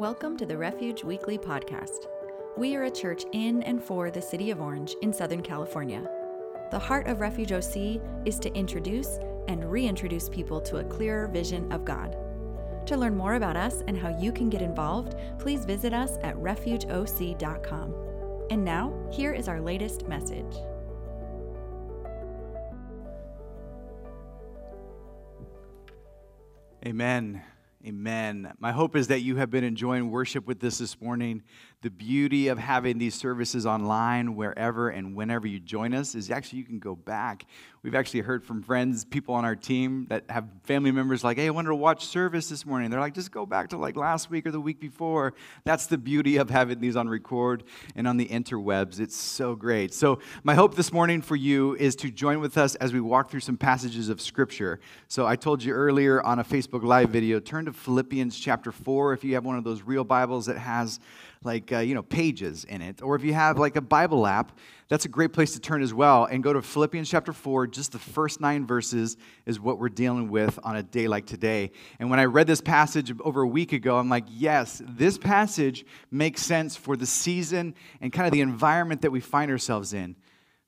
Welcome to the Refuge Weekly podcast. We are a church in and for the city of Orange in Southern California. The heart of Refuge OC is to introduce and reintroduce people to a clearer vision of God. To learn more about us and how you can get involved, please visit us at refugeoc.com. And now, here is our latest message. Amen. Amen. My hope is that you have been enjoying worship with us this morning. The beauty of having these services online wherever and whenever you join us is actually you can go back. We've actually heard from friends, people on our team that have family members like, hey, I wanted to watch service this morning. They're like, just go back to like last week or the week before. That's the beauty of having these on record and on the interwebs. It's so great. So, my hope this morning for you is to join with us as we walk through some passages of Scripture. So, I told you earlier on a Facebook Live video, turn to Philippians chapter 4 if you have one of those real Bibles that has like uh, you know pages in it. Or if you have like a bible app that's a great place to turn as well and go to philippians chapter 4 just the first nine verses is what we're dealing with on a day like today. And when i read this passage over a week ago i'm like yes this passage makes sense for the season and kind of the environment that we find ourselves in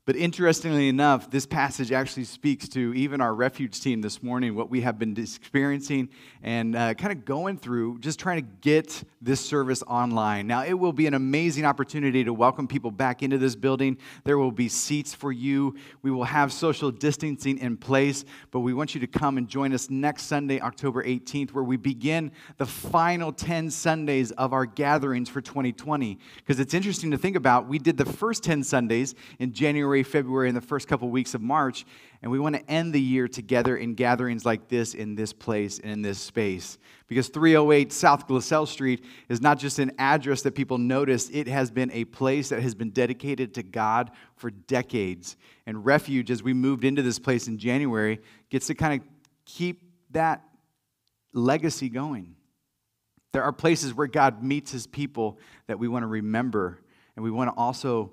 but interestingly enough, this passage actually speaks to even our refuge team this morning, what we have been experiencing and uh, kind of going through, just trying to get this service online. Now, it will be an amazing opportunity to welcome people back into this building. There will be seats for you. We will have social distancing in place, but we want you to come and join us next Sunday, October 18th, where we begin the final 10 Sundays of our gatherings for 2020. Because it's interesting to think about, we did the first 10 Sundays in January. January, February, and the first couple weeks of March. And we want to end the year together in gatherings like this, in this place, and in this space. Because 308 South Glassell Street is not just an address that people notice, it has been a place that has been dedicated to God for decades. And Refuge, as we moved into this place in January, gets to kind of keep that legacy going. There are places where God meets his people that we want to remember, and we want to also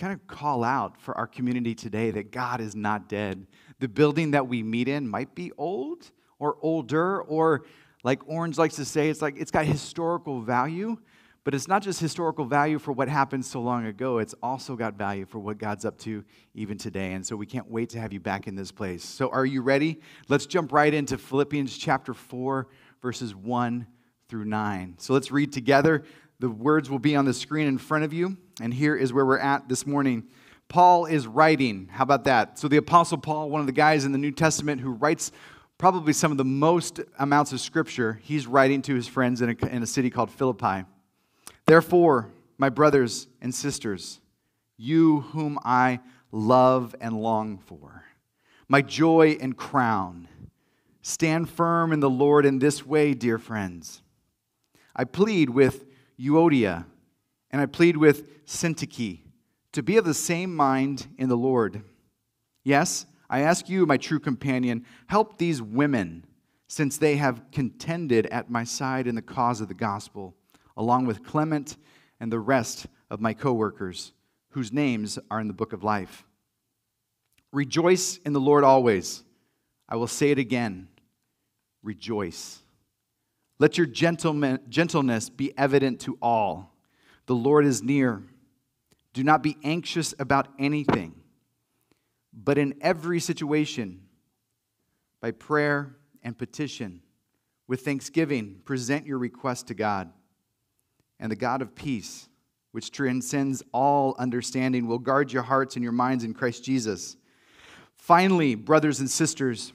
kind of call out for our community today that God is not dead. The building that we meet in might be old or older, or like Orange likes to say, it's like it's got historical value, but it's not just historical value for what happened so long ago, it's also got value for what God's up to even today. And so we can't wait to have you back in this place. So are you ready? Let's jump right into Philippians chapter 4, verses 1 through 9. So let's read together. The words will be on the screen in front of you, and here is where we're at this morning. Paul is writing. How about that? So, the Apostle Paul, one of the guys in the New Testament who writes probably some of the most amounts of scripture, he's writing to his friends in a, in a city called Philippi. Therefore, my brothers and sisters, you whom I love and long for, my joy and crown, stand firm in the Lord in this way, dear friends. I plead with Euodia, and I plead with Syntyche to be of the same mind in the Lord. Yes, I ask you, my true companion, help these women, since they have contended at my side in the cause of the gospel, along with Clement and the rest of my coworkers, whose names are in the book of life. Rejoice in the Lord always. I will say it again rejoice. Let your gentleness be evident to all. The Lord is near. Do not be anxious about anything, but in every situation, by prayer and petition, with thanksgiving, present your request to God. And the God of peace, which transcends all understanding, will guard your hearts and your minds in Christ Jesus. Finally, brothers and sisters,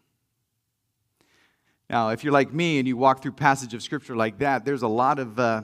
Now, if you're like me and you walk through passage of scripture like that, there's a lot of uh,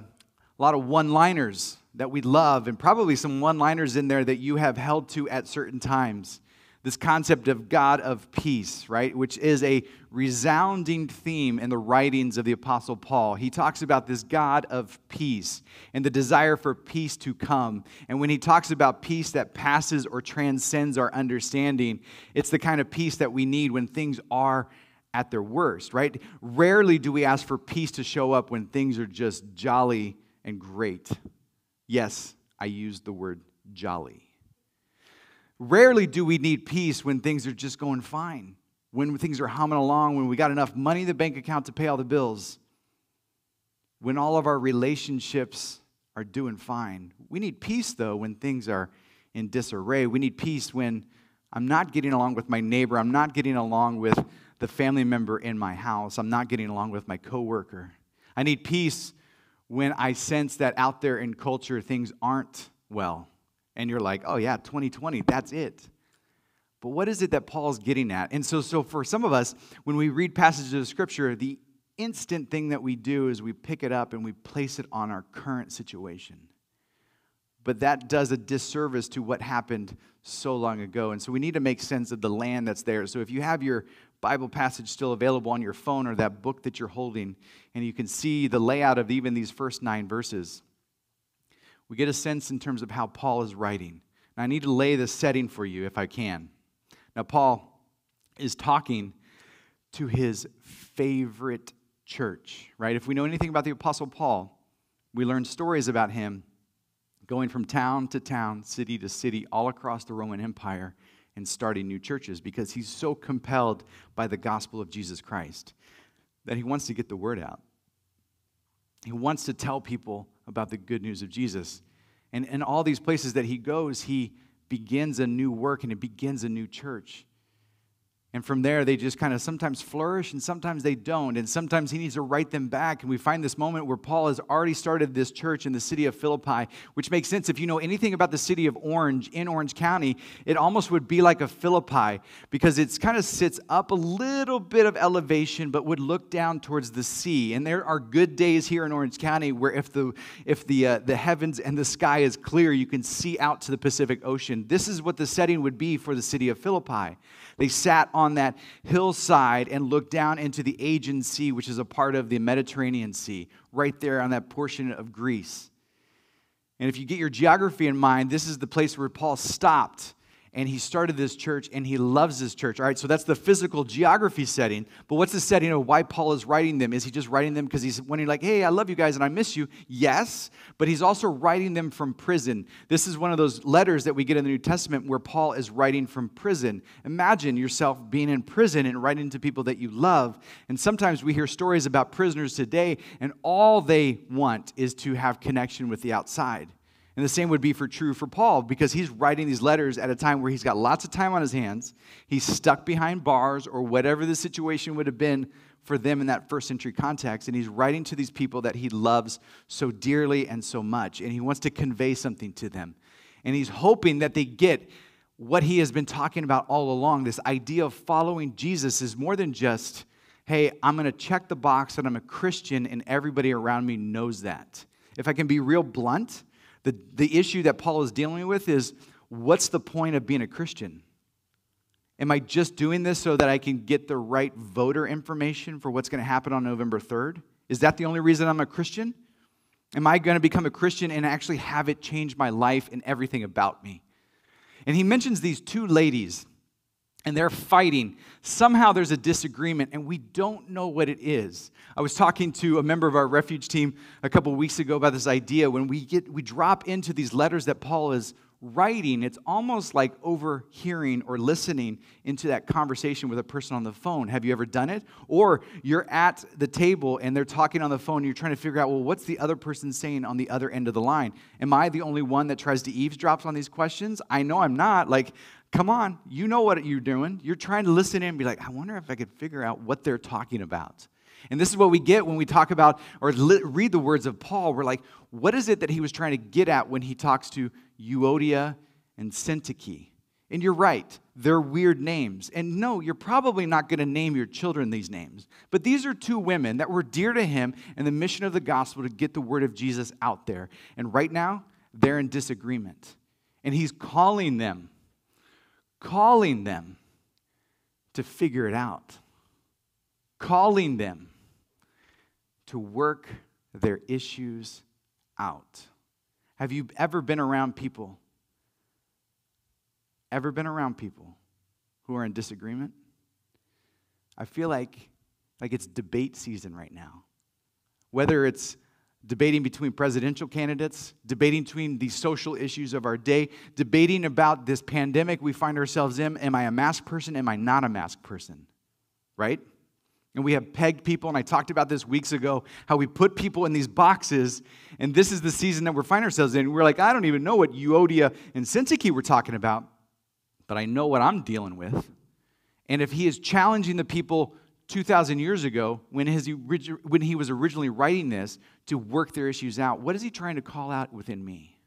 a lot of one-liners that we love, and probably some one-liners in there that you have held to at certain times. this concept of God of peace, right? Which is a resounding theme in the writings of the Apostle Paul. He talks about this God of peace and the desire for peace to come. And when he talks about peace that passes or transcends our understanding, it's the kind of peace that we need when things are at their worst, right? Rarely do we ask for peace to show up when things are just jolly and great. Yes, I used the word jolly. Rarely do we need peace when things are just going fine, when things are humming along, when we got enough money in the bank account to pay all the bills, when all of our relationships are doing fine. We need peace, though, when things are in disarray. We need peace when I'm not getting along with my neighbor, I'm not getting along with the family member in my house, I'm not getting along with my coworker. I need peace when I sense that out there in culture things aren't well and you're like, oh yeah, 2020, that's it. But what is it that Paul's getting at? And so, so for some of us, when we read passages of scripture, the instant thing that we do is we pick it up and we place it on our current situation. But that does a disservice to what happened so long ago. And so we need to make sense of the land that's there. So if you have your Bible passage still available on your phone or that book that you're holding, and you can see the layout of even these first nine verses, we get a sense in terms of how Paul is writing. Now, I need to lay the setting for you if I can. Now, Paul is talking to his favorite church, right? If we know anything about the Apostle Paul, we learn stories about him going from town to town, city to city, all across the Roman Empire and starting new churches because he's so compelled by the gospel of Jesus Christ that he wants to get the word out. He wants to tell people about the good news of Jesus. And in all these places that he goes, he begins a new work and he begins a new church. And from there, they just kind of sometimes flourish and sometimes they don't. And sometimes he needs to write them back. And we find this moment where Paul has already started this church in the city of Philippi, which makes sense. If you know anything about the city of Orange in Orange County, it almost would be like a Philippi because it kind of sits up a little bit of elevation, but would look down towards the sea. And there are good days here in Orange County where if the, if the, uh, the heavens and the sky is clear, you can see out to the Pacific Ocean. This is what the setting would be for the city of Philippi. They sat on that hillside and looked down into the Aegean Sea, which is a part of the Mediterranean Sea, right there on that portion of Greece. And if you get your geography in mind, this is the place where Paul stopped and he started this church and he loves this church. All right, so that's the physical geography setting. But what's the setting of why Paul is writing them? Is he just writing them because he's when he's like, hey, I love you guys and I miss you? Yes, but he's also writing them from prison. This is one of those letters that we get in the New Testament where Paul is writing from prison. Imagine yourself being in prison and writing to people that you love. And sometimes we hear stories about prisoners today, and all they want is to have connection with the outside. And the same would be for true for Paul because he's writing these letters at a time where he's got lots of time on his hands. He's stuck behind bars or whatever the situation would have been for them in that first century context. And he's writing to these people that he loves so dearly and so much. And he wants to convey something to them. And he's hoping that they get what he has been talking about all along. This idea of following Jesus is more than just, hey, I'm going to check the box that I'm a Christian and everybody around me knows that. If I can be real blunt, the, the issue that Paul is dealing with is what's the point of being a Christian? Am I just doing this so that I can get the right voter information for what's going to happen on November 3rd? Is that the only reason I'm a Christian? Am I going to become a Christian and actually have it change my life and everything about me? And he mentions these two ladies and they're fighting. Somehow there's a disagreement, and we don't know what it is. I was talking to a member of our refuge team a couple weeks ago about this idea. When we get we drop into these letters that Paul is writing, it's almost like overhearing or listening into that conversation with a person on the phone. Have you ever done it? Or you're at the table and they're talking on the phone, and you're trying to figure out, well, what's the other person saying on the other end of the line? Am I the only one that tries to eavesdrop on these questions? I know I'm not. Like, Come on, you know what you're doing. You're trying to listen in and be like, I wonder if I could figure out what they're talking about. And this is what we get when we talk about or read the words of Paul. We're like, what is it that he was trying to get at when he talks to Euodia and Syntyche? And you're right, they're weird names. And no, you're probably not going to name your children these names. But these are two women that were dear to him and the mission of the gospel to get the word of Jesus out there. And right now, they're in disagreement. And he's calling them calling them to figure it out, calling them to work their issues out. Have you ever been around people? Ever been around people who are in disagreement? I feel like, like it's debate season right now. Whether it's debating between presidential candidates, debating between the social issues of our day, debating about this pandemic we find ourselves in. Am I a mask person? Am I not a mask person? Right? And we have pegged people, and I talked about this weeks ago, how we put people in these boxes, and this is the season that we find ourselves in. We're like, I don't even know what Euodia and Syntyche were talking about, but I know what I'm dealing with. And if he is challenging the people 2,000 years ago, when, his, when he was originally writing this, to work their issues out, what is he trying to call out within me?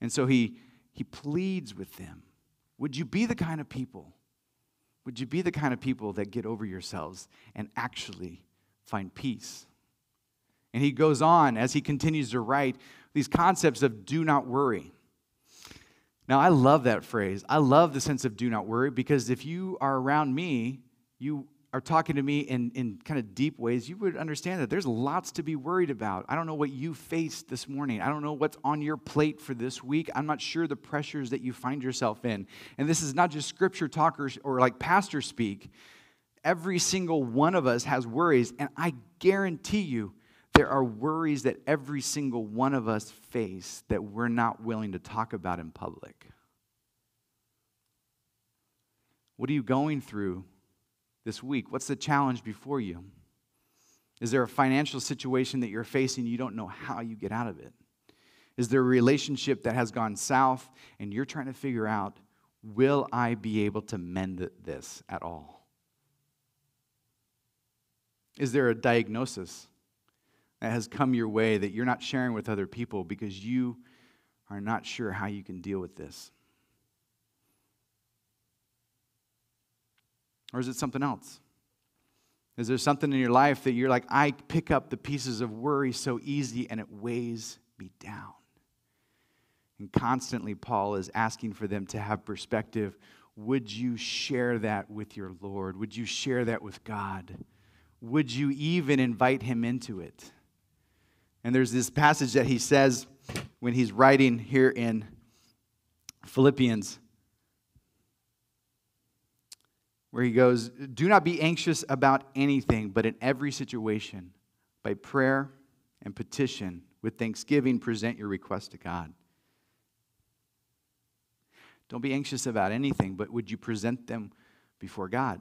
And so he, he pleads with them Would you be the kind of people? Would you be the kind of people that get over yourselves and actually find peace? And he goes on as he continues to write these concepts of do not worry. Now, I love that phrase. I love the sense of do not worry because if you are around me, you are talking to me in, in kind of deep ways, you would understand that there's lots to be worried about. I don't know what you faced this morning. I don't know what's on your plate for this week. I'm not sure the pressures that you find yourself in. And this is not just scripture talkers or like pastor speak. Every single one of us has worries, and I guarantee you there are worries that every single one of us face that we're not willing to talk about in public. What are you going through this week? What's the challenge before you? Is there a financial situation that you're facing you don't know how you get out of it? Is there a relationship that has gone south and you're trying to figure out, will I be able to mend this at all? Is there a diagnosis that has come your way that you're not sharing with other people because you are not sure how you can deal with this? Or is it something else? Is there something in your life that you're like, I pick up the pieces of worry so easy and it weighs me down? And constantly, Paul is asking for them to have perspective. Would you share that with your Lord? Would you share that with God? Would you even invite him into it? And there's this passage that he says when he's writing here in Philippians where he goes, Do not be anxious about anything, but in every situation, by prayer and petition, with thanksgiving, present your request to God. Don't be anxious about anything, but would you present them before God?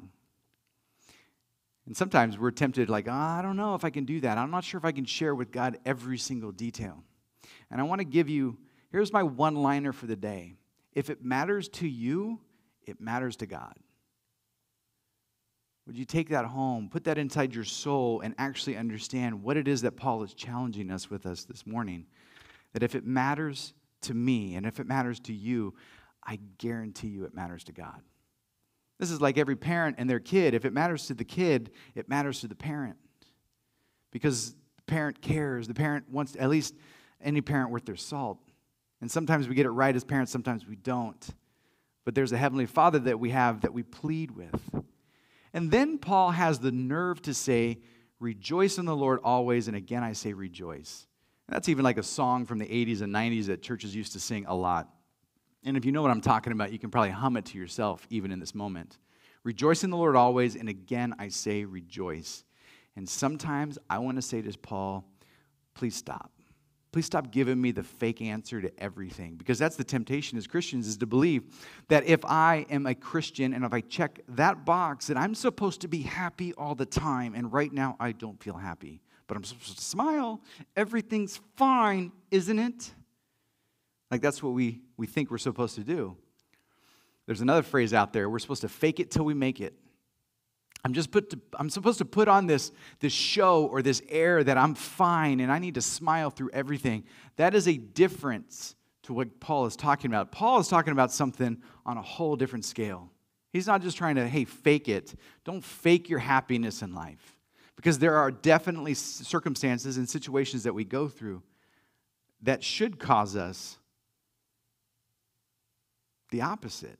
And sometimes we're tempted, like, oh, I don't know if I can do that. I'm not sure if I can share with God every single detail. And I want to give you here's my one liner for the day. If it matters to you, it matters to God. Would you take that home, put that inside your soul, and actually understand what it is that Paul is challenging us with us this morning? That if it matters to me and if it matters to you, I guarantee you it matters to God. This is like every parent and their kid. If it matters to the kid, it matters to the parent. Because the parent cares. The parent wants, at least any parent worth their salt. And sometimes we get it right as parents, sometimes we don't. But there's a Heavenly Father that we have that we plead with. And then Paul has the nerve to say, Rejoice in the Lord always. And again, I say rejoice. And that's even like a song from the 80s and 90s that churches used to sing a lot. And if you know what I'm talking about, you can probably hum it to yourself even in this moment. Rejoice in the Lord always. And again, I say rejoice. And sometimes I want to say to Paul, please stop. Please stop giving me the fake answer to everything because that's the temptation as Christians is to believe that if I am a Christian and if I check that box that I'm supposed to be happy all the time and right now I don't feel happy, but I'm supposed to smile, everything's fine, isn't it? Like that's what we, we think we're supposed to do. There's another phrase out there we're supposed to fake it till we make it. I'm just put to, I'm supposed to put on this, this show or this air that I'm fine and I need to smile through everything. That is a difference to what Paul is talking about. Paul is talking about something on a whole different scale. He's not just trying to, hey, fake it. Don't fake your happiness in life. Because there are definitely circumstances and situations that we go through that should cause us the opposite.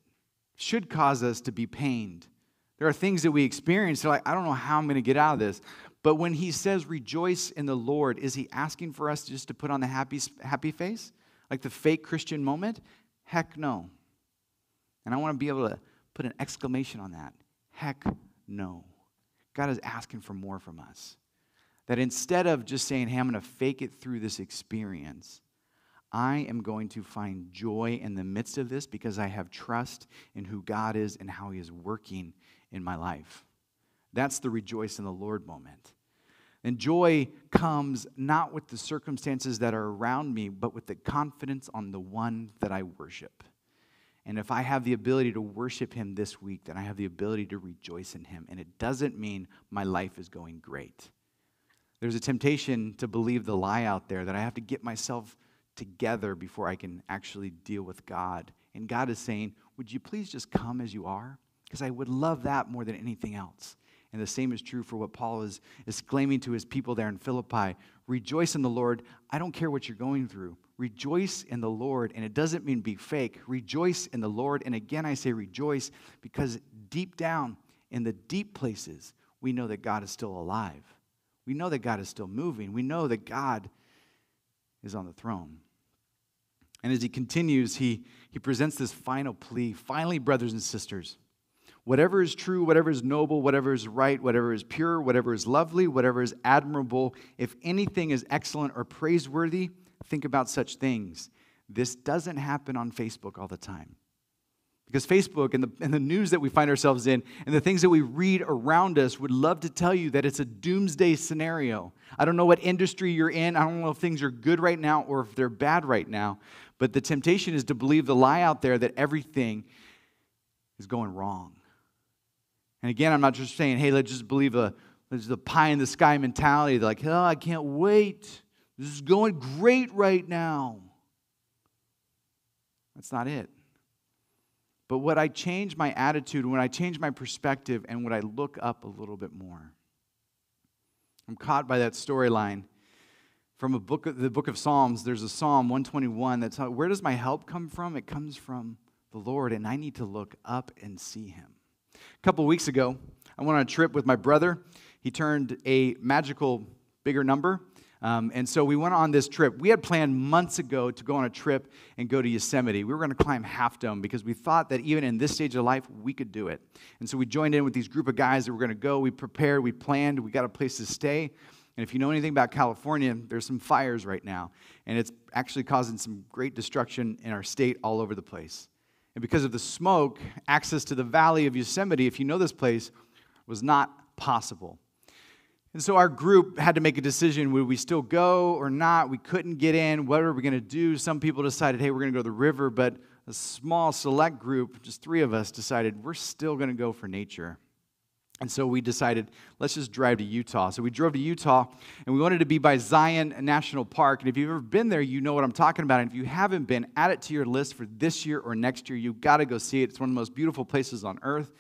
should cause us to be pained. There are things that we experience, like, I don't know how I'm going to get out of this. But when he says rejoice in the Lord, is he asking for us just to put on the happy, happy face? Like the fake Christian moment? Heck no. And I want to be able to put an exclamation on that. Heck no. God is asking for more from us. That instead of just saying, hey, I'm going to fake it through this experience, I am going to find joy in the midst of this because I have trust in who God is and how He is working in my life. That's the rejoice in the Lord moment. And joy comes not with the circumstances that are around me, but with the confidence on the one that I worship. And if I have the ability to worship him this week, then I have the ability to rejoice in him. And it doesn't mean my life is going great. There's a temptation to believe the lie out there that I have to get myself together before I can actually deal with God. And God is saying, Would you please just come as you are? Because I would love that more than anything else. And the same is true for what Paul is exclaiming to his people there in Philippi Rejoice in the Lord. I don't care what you're going through. Rejoice in the Lord. And it doesn't mean be fake. Rejoice in the Lord. And again, I say rejoice because deep down in the deep places, we know that God is still alive. We know that God is still moving. We know that God is on the throne. And as he continues, he, he presents this final plea. Finally, brothers and sisters, whatever is true, whatever is noble, whatever is right, whatever is pure, whatever is lovely, whatever is admirable, if anything is excellent or praiseworthy, think about such things. This doesn't happen on Facebook all the time. Because Facebook and the, and the news that we find ourselves in and the things that we read around us would love to tell you that it's a doomsday scenario. I don't know what industry you're in. I don't know if things are good right now or if they're bad right now. But the temptation is to believe the lie out there that everything is going wrong. And again, I'm not just saying, hey, let's just believe a, let's the pie in the sky mentality. They're like, oh, I can't wait. This is going great right now. That's not it. But what I change my attitude, when I change my perspective, and when I look up a little bit more, I'm caught by that storyline from a book, the book of Psalms. There's a Psalm 121 that's where does my help come from? It comes from the Lord, and I need to look up and see Him. A couple weeks ago, I went on a trip with my brother. He turned a magical bigger number. Um, and so we went on this trip. We had planned months ago to go on a trip and go to Yosemite. We were going to climb Half Dome because we thought that even in this stage of life, we could do it. And so we joined in with these group of guys that were going to go. We prepared, we planned, we got a place to stay. And if you know anything about California, there's some fires right now. And it's actually causing some great destruction in our state all over the place. And because of the smoke, access to the valley of Yosemite, if you know this place, was not possible. And so our group had to make a decision would we still go or not? We couldn't get in. What are we going to do? Some people decided, hey, we're going to go to the river, but a small select group, just three of us, decided we're still going to go for nature. And so we decided, let's just drive to Utah. So we drove to Utah and we wanted to be by Zion National Park. And if you've ever been there, you know what I'm talking about. And if you haven't been, add it to your list for this year or next year. You've got to go see it. It's one of the most beautiful places on earth.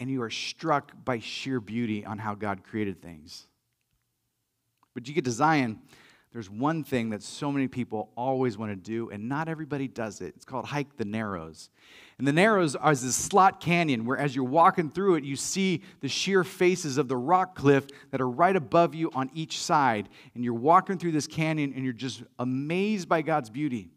And you are struck by sheer beauty on how God created things. But you get to Zion, there's one thing that so many people always want to do, and not everybody does it. It's called hike the Narrows. And the Narrows is this slot canyon where, as you're walking through it, you see the sheer faces of the rock cliff that are right above you on each side. And you're walking through this canyon and you're just amazed by God's beauty.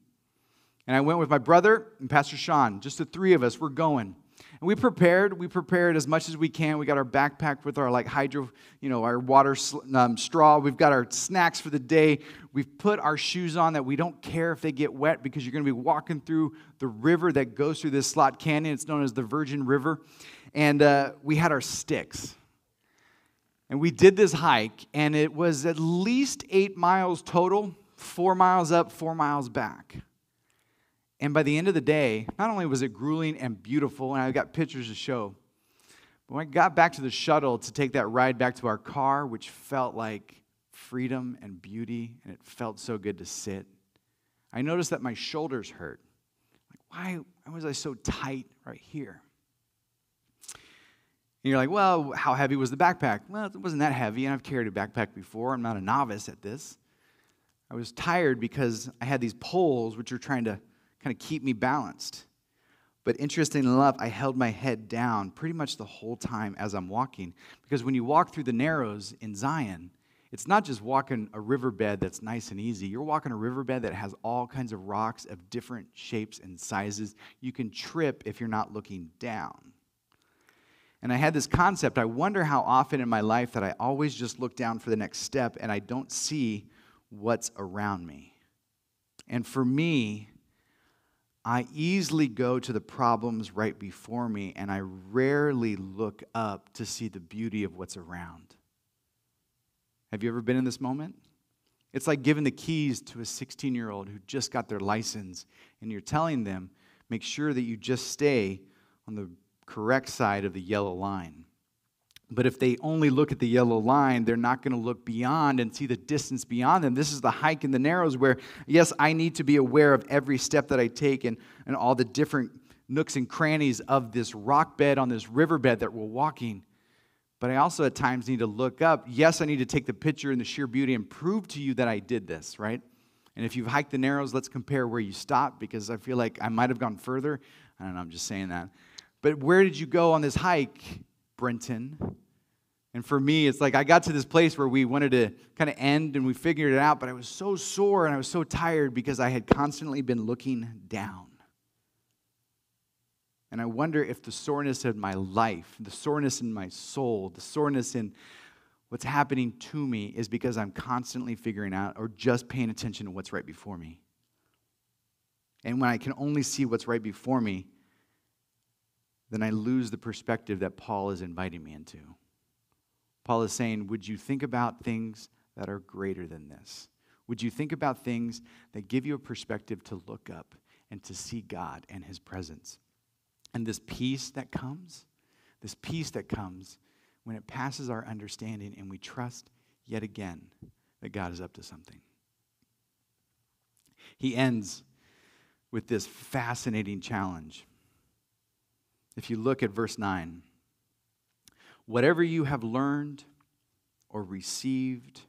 And I went with my brother and Pastor Sean, just the three of us, we're going. And we prepared. We prepared as much as we can. We got our backpack with our like hydro, you know, our water um, straw. We've got our snacks for the day. We've put our shoes on that we don't care if they get wet because you're going to be walking through the river that goes through this slot canyon. It's known as the Virgin River. And uh, we had our sticks. And we did this hike, and it was at least eight miles total, four miles up, four miles back. And by the end of the day, not only was it grueling and beautiful, and I got pictures to show, but when I got back to the shuttle to take that ride back to our car, which felt like freedom and beauty, and it felt so good to sit, I noticed that my shoulders hurt. Like, why, was I so tight right here? And you're like, well, how heavy was the backpack? Well, it wasn't that heavy, and I've carried a backpack before. I'm not a novice at this. I was tired because I had these poles which are trying to kind of keep me balanced. But interestingly enough, I held my head down pretty much the whole time as I'm walking. Because when you walk through the Narrows in Zion, it's not just walking a riverbed that's nice and easy. You're walking a riverbed that has all kinds of rocks of different shapes and sizes. You can trip if you're not looking down. And I had this concept I wonder how often in my life that I always just look down for the next step and I don't see what's around me. And for me, I easily go to the problems right before me and I rarely look up to see the beauty of what's around. Have you ever been in this moment? It's like giving the keys to a 16 year old who just got their license and you're telling them, make sure that you just stay on the correct side of the yellow line. But if they only look at the yellow line, they're not going to look beyond and see the distance beyond them. This is the hike in the narrows where, yes, I need to be aware of every step that I take and, and all the different nooks and crannies of this rock bed on this riverbed that we're walking. But I also at times need to look up. Yes, I need to take the picture and the sheer beauty and prove to you that I did this, right? And if you've hiked the narrows, let's compare where you stopped because I feel like I might have gone further. I don't know, I'm just saying that. But where did you go on this hike, Brenton? And for me, it's like I got to this place where we wanted to kind of end and we figured it out, but I was so sore and I was so tired because I had constantly been looking down. And I wonder if the soreness of my life, the soreness in my soul, the soreness in what's happening to me is because I'm constantly figuring out or just paying attention to what's right before me. And when I can only see what's right before me, then I lose the perspective that Paul is inviting me into. Paul is saying, Would you think about things that are greater than this? Would you think about things that give you a perspective to look up and to see God and His presence? And this peace that comes, this peace that comes when it passes our understanding and we trust yet again that God is up to something. He ends with this fascinating challenge. If you look at verse 9, whatever you have learned or received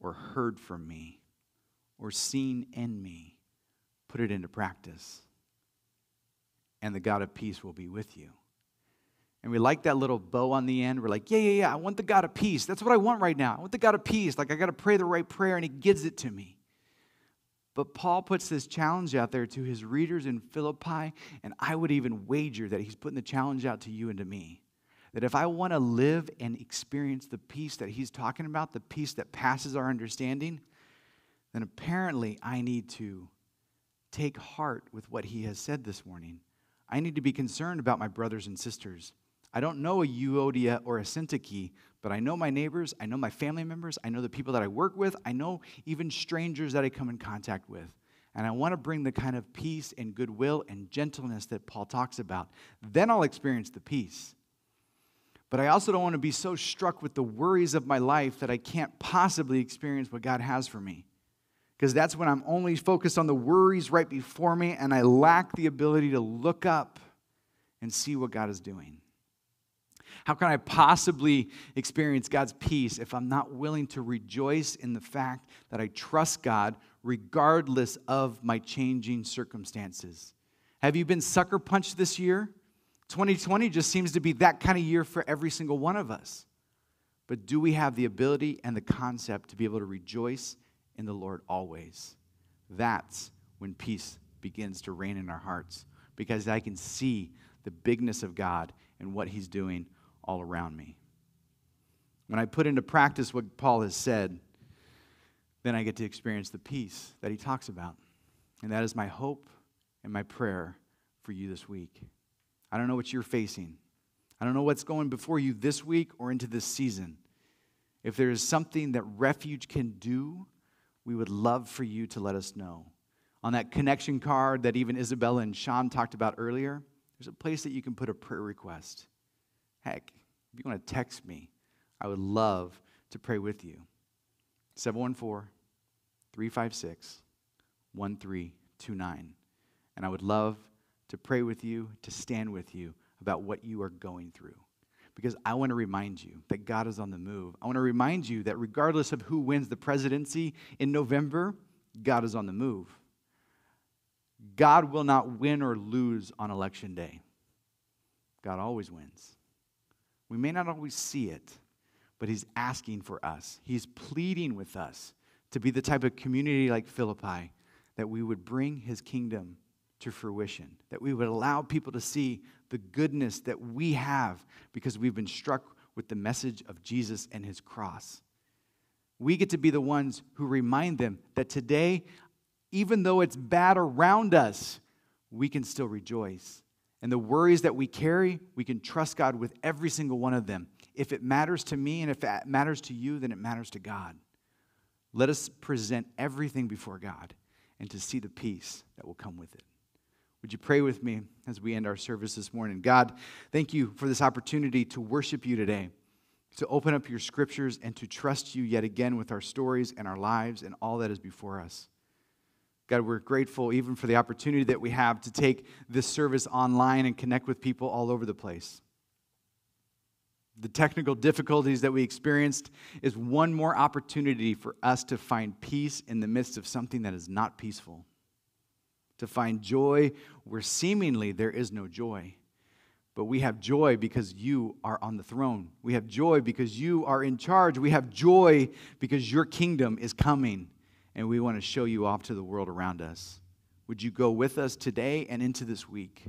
or heard from me or seen in me, put it into practice, and the God of peace will be with you. And we like that little bow on the end. We're like, yeah, yeah, yeah, I want the God of peace. That's what I want right now. I want the God of peace. Like, I got to pray the right prayer, and He gives it to me. But Paul puts this challenge out there to his readers in Philippi, and I would even wager that he's putting the challenge out to you and to me. That if I want to live and experience the peace that he's talking about, the peace that passes our understanding, then apparently I need to take heart with what he has said this morning. I need to be concerned about my brothers and sisters. I don't know a Euodia or a Syntyche, but I know my neighbors, I know my family members, I know the people that I work with, I know even strangers that I come in contact with. And I want to bring the kind of peace and goodwill and gentleness that Paul talks about. Then I'll experience the peace. But I also don't want to be so struck with the worries of my life that I can't possibly experience what God has for me. Because that's when I'm only focused on the worries right before me and I lack the ability to look up and see what God is doing. How can I possibly experience God's peace if I'm not willing to rejoice in the fact that I trust God regardless of my changing circumstances? Have you been sucker punched this year? 2020 just seems to be that kind of year for every single one of us. But do we have the ability and the concept to be able to rejoice in the Lord always? That's when peace begins to reign in our hearts because I can see the bigness of God and what He's doing all around me. When I put into practice what Paul has said, then I get to experience the peace that he talks about. And that is my hope and my prayer for you this week. I don't know what you're facing. I don't know what's going before you this week or into this season. If there is something that refuge can do, we would love for you to let us know. On that connection card that even Isabella and Sean talked about earlier, there's a place that you can put a prayer request. Heck, if you want to text me, I would love to pray with you. 714 356 1329. And I would love to pray with you, to stand with you about what you are going through. Because I want to remind you that God is on the move. I want to remind you that regardless of who wins the presidency in November, God is on the move. God will not win or lose on election day. God always wins. We may not always see it, but He's asking for us. He's pleading with us to be the type of community like Philippi that we would bring His kingdom to fruition, that we would allow people to see the goodness that we have because we've been struck with the message of Jesus and His cross. We get to be the ones who remind them that today, even though it's bad around us, we can still rejoice and the worries that we carry, we can trust God with every single one of them. If it matters to me and if it matters to you, then it matters to God. Let us present everything before God and to see the peace that will come with it. Would you pray with me as we end our service this morning? God, thank you for this opportunity to worship you today, to open up your scriptures and to trust you yet again with our stories and our lives and all that is before us. God, we're grateful even for the opportunity that we have to take this service online and connect with people all over the place. The technical difficulties that we experienced is one more opportunity for us to find peace in the midst of something that is not peaceful, to find joy where seemingly there is no joy. But we have joy because you are on the throne. We have joy because you are in charge. We have joy because your kingdom is coming and we want to show you off to the world around us. Would you go with us today and into this week?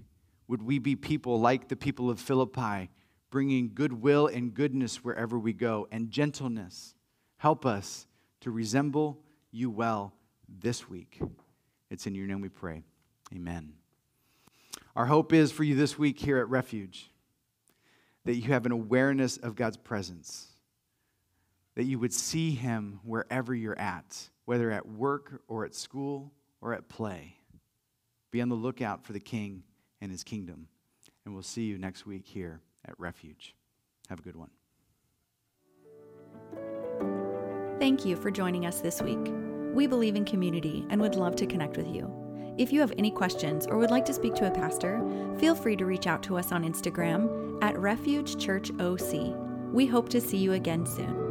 Would we be people like the people of Philippi, bringing goodwill and goodness wherever we go and gentleness? Help us to resemble you well this week. It's in your name we pray. Amen. Our hope is for you this week here at Refuge that you have an awareness of God's presence, that you would see Him wherever you're at whether at work or at school or at play. Be on the lookout for the King and his kingdom. And we'll see you next week here at Refuge. Have a good one. Thank you for joining us this week. We believe in community and would love to connect with you. If you have any questions or would like to speak to a pastor, feel free to reach out to us on Instagram at Refuge Church OC. We hope to see you again soon.